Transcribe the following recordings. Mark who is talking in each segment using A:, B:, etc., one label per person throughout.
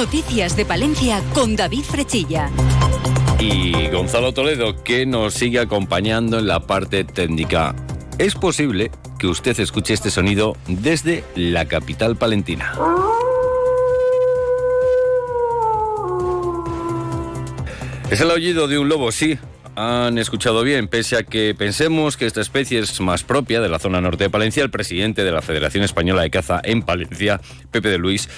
A: Noticias de Palencia con David Frechilla.
B: Y Gonzalo Toledo, que nos sigue acompañando en la parte técnica. Es posible que usted escuche este sonido desde la capital palentina. Es el aullido de un lobo, sí. Han escuchado bien, pese a que pensemos que esta especie es más propia de la zona norte de Palencia, el presidente de la Federación Española de Caza en Palencia, Pepe de Luis,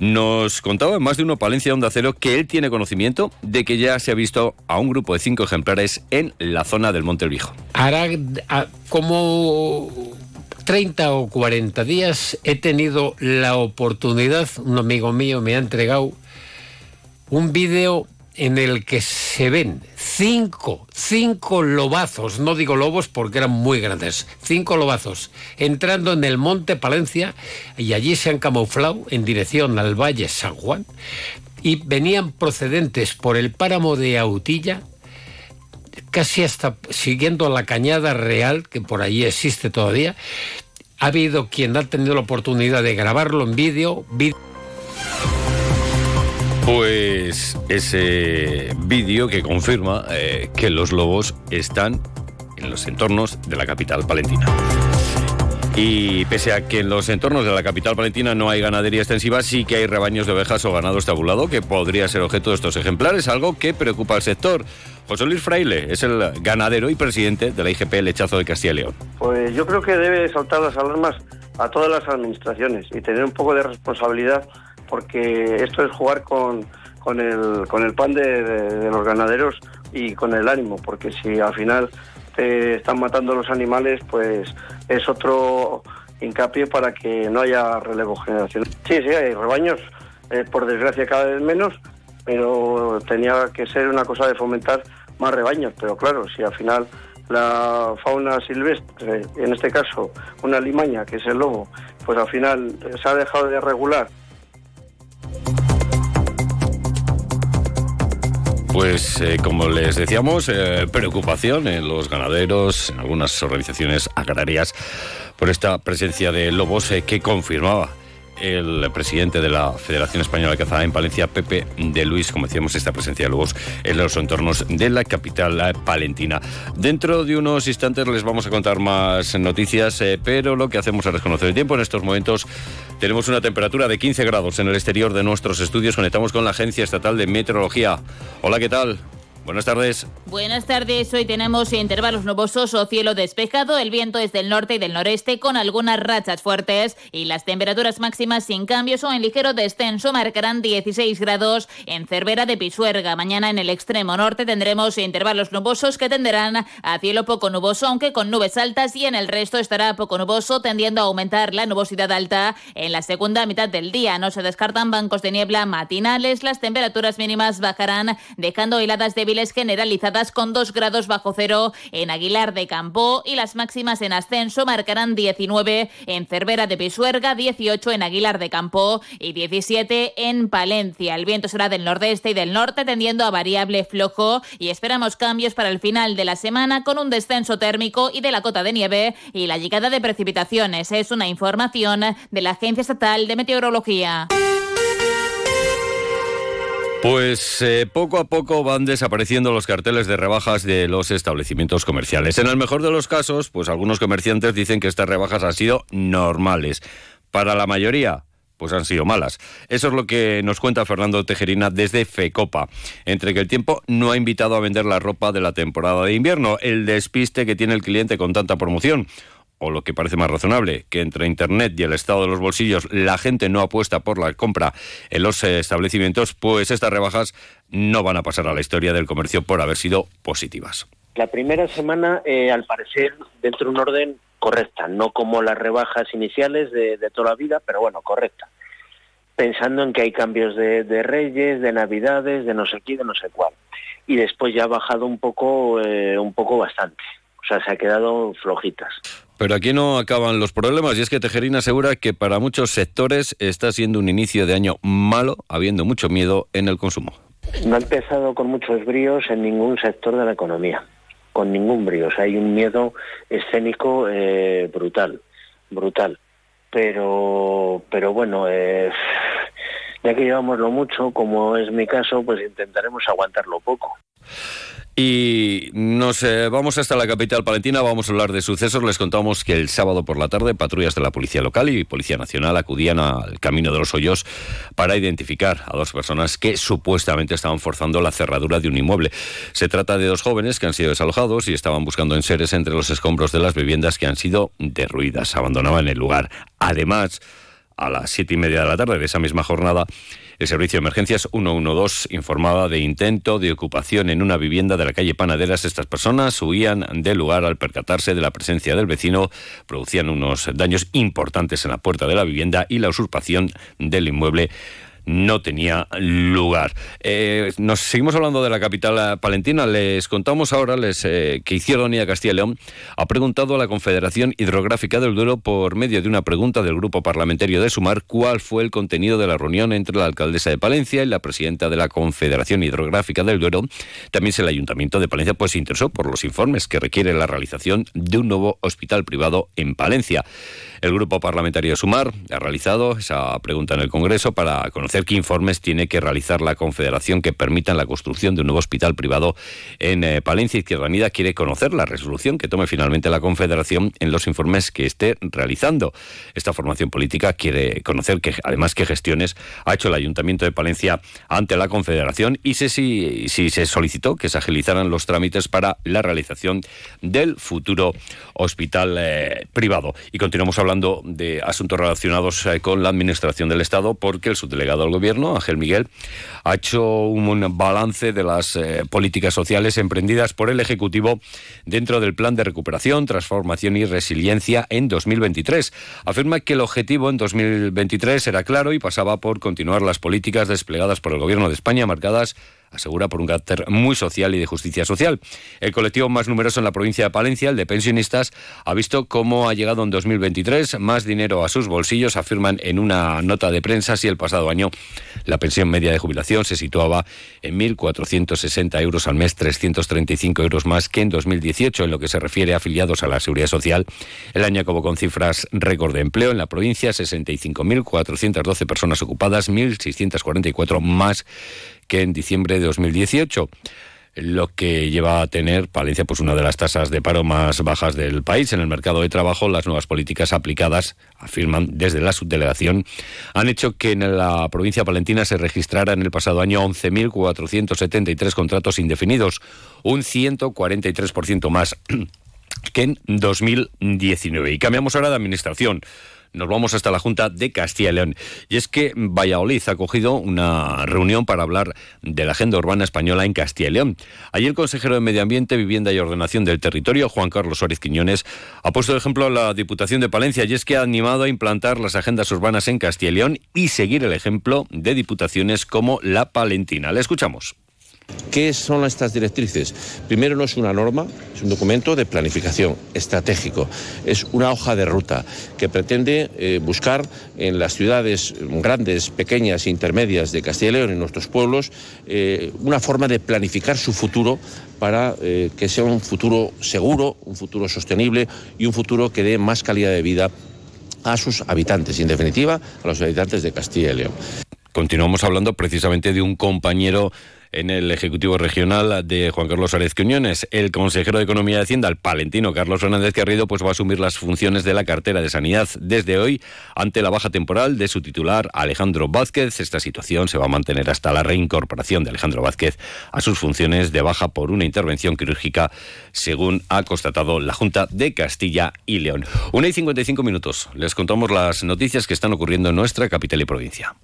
B: nos contaba en más de uno Palencia Onda Cero que él tiene conocimiento de que ya se ha visto a un grupo de cinco ejemplares en la zona del Monte Viejo.
C: Hará como 30 o 40 días he tenido la oportunidad, un amigo mío me ha entregado un vídeo en el que se ven cinco, cinco lobazos, no digo lobos porque eran muy grandes, cinco lobazos entrando en el monte Palencia y allí se han camuflado en dirección al Valle San Juan y venían procedentes por el páramo de Autilla, casi hasta siguiendo la cañada real, que por allí existe todavía. Ha habido quien ha tenido la oportunidad de grabarlo en vídeo.
B: Pues ese vídeo que confirma eh, que los lobos están en los entornos de la capital palentina. Y pese a que en los entornos de la capital palentina no hay ganadería extensiva, sí que hay rebaños de ovejas o ganado estabulado que podría ser objeto de estos ejemplares, algo que preocupa al sector. José Luis Fraile es el ganadero y presidente de la IGP Lechazo de Castilla y León.
D: Pues yo creo que debe saltar las alarmas a todas las administraciones y tener un poco de responsabilidad porque esto es jugar con, con, el, con el pan de, los ganaderos y con el ánimo, porque si al final te están matando los animales, pues es otro hincapié para que no haya relevo generacional. Sí, sí, hay rebaños, eh, por desgracia cada vez menos, pero tenía que ser una cosa de fomentar más rebaños, pero claro, si al final la fauna silvestre, en este caso una limaña, que es el lobo, pues al final se ha dejado de regular
B: Pues eh, como les decíamos, eh, preocupación en los ganaderos, en algunas organizaciones agrarias, por esta presencia de lobos eh, que confirmaba el presidente de la Federación Española de Caza en Palencia, Pepe de Luis, como decíamos, esta presencia de lobos en los entornos de la capital palentina. Dentro de unos instantes les vamos a contar más noticias, eh, pero lo que hacemos es reconocer el tiempo. En estos momentos tenemos una temperatura de 15 grados en el exterior de nuestros estudios. Conectamos con la Agencia Estatal de Meteorología. Hola, ¿qué tal? Buenas tardes.
E: Buenas tardes. Hoy tenemos intervalos nubosos o cielo despejado. El viento es del norte y del noreste con algunas rachas fuertes y las temperaturas máximas sin cambios o en ligero descenso marcarán 16 grados en Cervera de Pisuerga. Mañana en el extremo norte tendremos intervalos nubosos que tenderán a cielo poco nuboso, aunque con nubes altas y en el resto estará poco nuboso, tendiendo a aumentar la nubosidad alta en la segunda mitad del día. No se descartan bancos de niebla matinales. Las temperaturas mínimas bajarán, dejando heladas débiles generalizadas con 2 grados bajo cero en Aguilar de Campo y las máximas en ascenso marcarán 19 en Cervera de Pisuerga, 18 en Aguilar de Campo y 17 en Palencia. El viento será del nordeste y del norte tendiendo a variable flojo y esperamos cambios para el final de la semana con un descenso térmico y de la cota de nieve y la llegada de precipitaciones. Es una información de la Agencia Estatal de Meteorología.
B: Pues eh, poco a poco van desapareciendo los carteles de rebajas de los establecimientos comerciales. En el mejor de los casos, pues algunos comerciantes dicen que estas rebajas han sido normales. Para la mayoría, pues han sido malas. Eso es lo que nos cuenta Fernando Tejerina desde FECOPA. Entre que el tiempo no ha invitado a vender la ropa de la temporada de invierno, el despiste que tiene el cliente con tanta promoción o lo que parece más razonable, que entre Internet y el estado de los bolsillos la gente no apuesta por la compra en los establecimientos, pues estas rebajas no van a pasar a la historia del comercio por haber sido positivas.
F: La primera semana, eh, al parecer, dentro de un orden correcta, no como las rebajas iniciales de, toda la vida, pero bueno, correcta. Pensando en que hay cambios de, reyes, de navidades, de no sé qué, de no sé cuál. Y después ya ha bajado un poco, eh, un poco bastante. O sea, se ha quedado flojitas.
B: Pero aquí no acaban los problemas y es que Tejerina asegura que para muchos sectores está siendo un inicio de año malo, habiendo mucho miedo en el consumo.
F: No ha empezado con muchos bríos en ningún sector de la economía, con ningún brío. O sea, hay un miedo escénico eh, brutal, brutal. Pero, pero bueno, eh, ya que llevamos lo mucho, como es mi caso, pues intentaremos aguantarlo poco.
B: Y nos vamos hasta la capital palentina, vamos a hablar de sucesos. Les contamos que el sábado por la tarde patrullas de la Policía Local y Policía Nacional acudían al Camino de los Hoyos para identificar a dos personas que supuestamente estaban forzando la cerradura de un inmueble. Se trata de dos jóvenes que han sido desalojados y estaban buscando enseres entre los escombros de las viviendas que han sido derruidas. Abandonaban el lugar. Además, a las siete y media de la tarde de esa misma jornada, el Servicio de Emergencias 112 informaba de intento de ocupación en una vivienda de la calle Panaderas. Estas personas huían del lugar al percatarse de la presencia del vecino, producían unos daños importantes en la puerta de la vivienda y la usurpación del inmueble no tenía lugar. Eh, nos seguimos hablando de la capital palentina. Les contamos ahora les, eh, que Izquierda Castilla y León ha preguntado a la Confederación Hidrográfica del Duero por medio de una pregunta del grupo parlamentario de Sumar cuál fue el contenido de la reunión entre la alcaldesa de Palencia y la presidenta de la Confederación Hidrográfica del Duero. También el Ayuntamiento de Palencia pues se interesó por los informes que requiere la realización de un nuevo hospital privado en Palencia. El grupo parlamentario de Sumar ha realizado esa pregunta en el Congreso para conocer qué informes tiene que realizar la Confederación que permitan la construcción de un nuevo hospital privado en eh, Palencia. Izquierda Unida quiere conocer la resolución que tome finalmente la Confederación en los informes que esté realizando. Esta formación política quiere conocer que además qué gestiones ha hecho el Ayuntamiento de Palencia ante la Confederación y si, si se solicitó que se agilizaran los trámites para la realización del futuro hospital eh, privado. Y continuamos hablando de asuntos relacionados eh, con la Administración del Estado porque el subdelegado Gobierno, Ángel Miguel, ha hecho un balance de las eh, políticas sociales emprendidas por el Ejecutivo dentro del Plan de Recuperación, Transformación y Resiliencia en 2023. Afirma que el objetivo en 2023 era claro y pasaba por continuar las políticas desplegadas por el Gobierno de España marcadas asegura por un carácter muy social y de justicia social. El colectivo más numeroso en la provincia de Palencia, el de pensionistas, ha visto cómo ha llegado en 2023 más dinero a sus bolsillos, afirman en una nota de prensa si el pasado año la pensión media de jubilación se situaba en 1.460 euros al mes, 335 euros más que en 2018 en lo que se refiere a afiliados a la Seguridad Social. El año acabó con cifras récord de empleo en la provincia, 65.412 personas ocupadas, 1.644 más que en diciembre de 2018 lo que lleva a tener Palencia pues una de las tasas de paro más bajas del país en el mercado de trabajo. Las nuevas políticas aplicadas, afirman desde la subdelegación, han hecho que en la provincia palentina se registrara en el pasado año 11.473 contratos indefinidos, un 143% más que en 2019. Y cambiamos ahora de administración nos vamos hasta la Junta de Castilla y León. Y es que Valladolid ha cogido una reunión para hablar de la agenda urbana española en Castilla y León. Allí el consejero de Medio Ambiente, Vivienda y Ordenación del Territorio, Juan Carlos Suárez Quiñones, ha puesto de ejemplo a la Diputación de Palencia y es que ha animado a implantar las agendas urbanas en Castilla y León y seguir el ejemplo de diputaciones como la Palentina. Le escuchamos.
G: ¿Qué son estas directrices? Primero no es una norma, es un documento de planificación estratégico, es una hoja de ruta que pretende eh, buscar en las ciudades grandes, pequeñas e intermedias de Castilla y León, en nuestros pueblos, eh, una forma de planificar su futuro para eh, que sea un futuro seguro, un futuro sostenible y un futuro que dé más calidad de vida a sus habitantes y, en definitiva, a los habitantes de Castilla y León.
B: Continuamos hablando precisamente de un compañero en el Ejecutivo Regional de Juan Carlos Árez Quiñones. El consejero de Economía y Hacienda, el palentino Carlos Fernández Garrido, pues va a asumir las funciones de la cartera de Sanidad desde hoy ante la baja temporal de su titular Alejandro Vázquez. Esta situación se va a mantener hasta la reincorporación de Alejandro Vázquez a sus funciones de baja por una intervención quirúrgica, según ha constatado la Junta de Castilla y León. Una y 55 minutos. Les contamos las noticias que están ocurriendo en nuestra capital y provincia.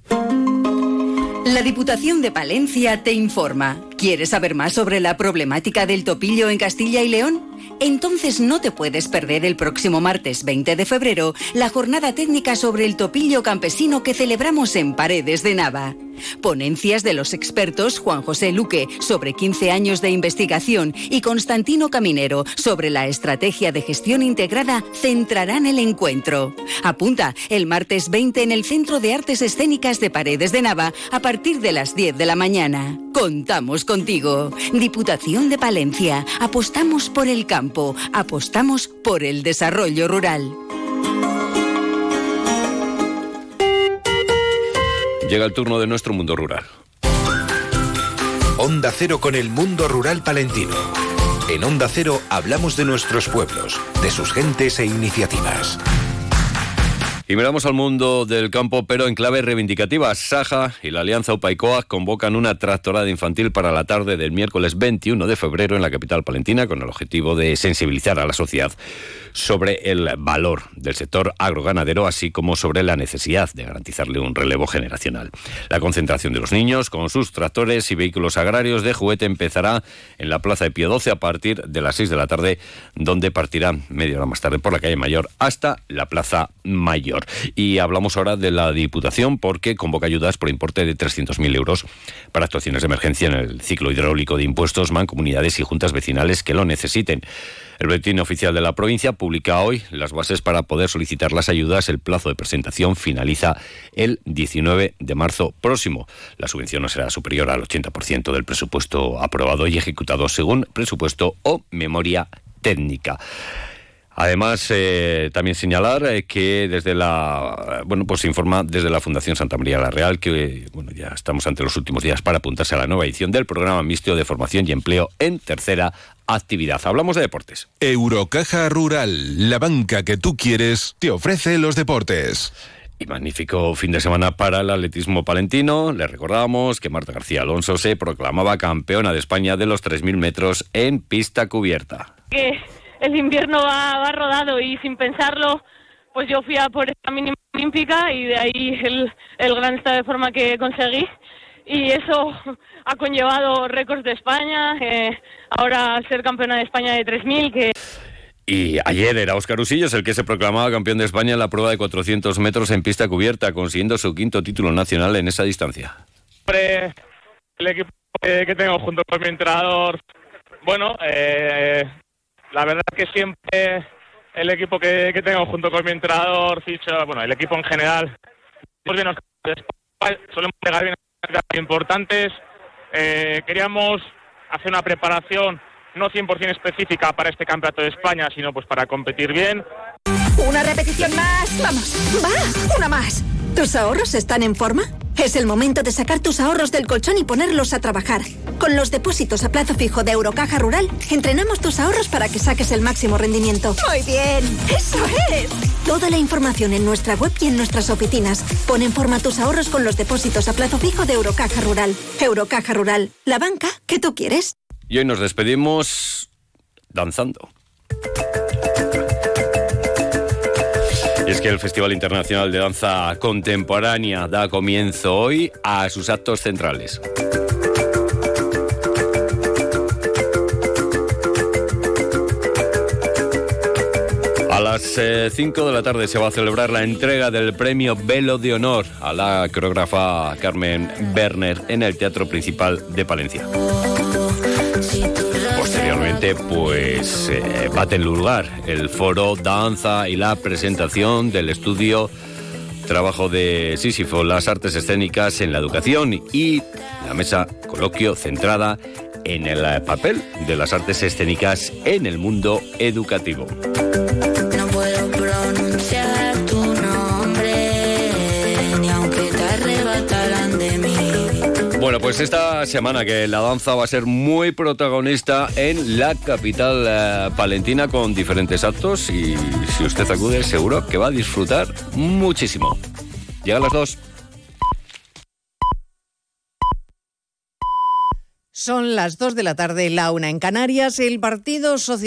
A: La Diputación de Palencia te informa. ¿Quieres saber más sobre la problemática del topillo en Castilla y León? Entonces no te puedes perder el próximo martes 20 de febrero la jornada técnica sobre el topillo campesino que celebramos en Paredes de Nava. Ponencias de los expertos Juan José Luque sobre 15 años de investigación y Constantino Caminero sobre la estrategia de gestión integrada centrarán el encuentro. Apunta el martes 20 en el Centro de Artes Escénicas de Paredes de Nava a partir de las 10 de la mañana. Contamos contigo. Diputación de Palencia. Apostamos por el campo. Apostamos por el desarrollo rural.
B: llega el turno de nuestro mundo rural.
H: Onda Cero con el mundo rural palentino. En Onda Cero hablamos de nuestros pueblos, de sus gentes e iniciativas.
B: Y miramos al mundo del campo, pero en clave reivindicativa. Saja y la Alianza Upaicoa convocan una tractorada infantil para la tarde del miércoles 21 de febrero en la capital palentina con el objetivo de sensibilizar a la sociedad sobre el valor del sector agroganadero, así como sobre la necesidad de garantizarle un relevo generacional. La concentración de los niños con sus tractores y vehículos agrarios de juguete empezará en la Plaza de Pío 12 a partir de las 6 de la tarde, donde partirá media hora más tarde por la calle Mayor hasta la Plaza Mayor. Y hablamos ahora de la Diputación porque convoca ayudas por importe de 300.000 euros para actuaciones de emergencia en el ciclo hidráulico de impuestos, mancomunidades y juntas vecinales que lo necesiten. El boletín oficial de la provincia publica hoy las bases para poder solicitar las ayudas. El plazo de presentación finaliza el 19 de marzo próximo. La subvención no será superior al 80% del presupuesto aprobado y ejecutado según presupuesto o memoria técnica. Además, eh, también señalar eh, que desde la, bueno, pues se informa desde la Fundación Santa María la Real que, bueno, ya estamos ante los últimos días para apuntarse a la nueva edición del programa mixto de formación y empleo en tercera actividad. Hablamos de deportes.
H: Eurocaja Rural, la banca que tú quieres, te ofrece los deportes.
B: Y magnífico fin de semana para el atletismo palentino. Le recordamos que Marta García Alonso se proclamaba campeona de España de los 3.000 metros en pista cubierta.
I: ¿Qué? El invierno va, rodado y sin pensarlo, pues yo fui a por esta mínima olímpica y de ahí el, el gran estado de forma que conseguí. Y eso ha conllevado récords de España, eh, ahora ser campeona de España de 3.000, que...
B: Y ayer era Óscar Usillos el que se proclamaba campeón de España en la prueba de 400 metros en pista cubierta, consiguiendo su quinto título nacional en esa distancia.
J: El equipo que tengo junto con mi entrenador, bueno, eh, la verdad que siempre el equipo que, tengo junto con mi entrenador, Ficha, bueno, el equipo en general, solemos llegar bien importantes. Eh, queríamos hacer una preparación no 100% específica para este campeonato de España, sino pues para competir bien.
K: Una repetición más. Vamos. Va. Una más. ¿Tus ahorros están en forma? Es el momento de sacar tus ahorros del colchón y ponerlos a trabajar. Con los depósitos a plazo fijo de Eurocaja Rural, entrenamos tus ahorros para que saques el máximo rendimiento. Muy bien, eso es. Toda la información en nuestra web y en nuestras oficinas. Pon en forma tus ahorros con los depósitos a plazo fijo de Eurocaja Rural. Eurocaja Rural, la banca que tú quieres.
B: Y hoy nos despedimos danzando. Es que el Festival Internacional de Danza Contemporánea da comienzo hoy a sus actos centrales. A las 5 eh, de la tarde se va a celebrar la entrega del premio Velo de Honor a la coreógrafa Carmen Werner en el Teatro Principal de Palencia. Posteriormente, pues eh, va a tener lugar el foro Danza y la presentación del estudio Trabajo de Sísifo, las artes escénicas en la educación y la mesa coloquio centrada en el papel de las artes escénicas en el mundo educativo. Pues esta semana que la danza va a ser muy protagonista en la capital eh, palentina con diferentes actos y si usted acude seguro que va a disfrutar muchísimo. Llega a las dos.
L: Son las dos de la tarde, la una en Canarias. El Partido Social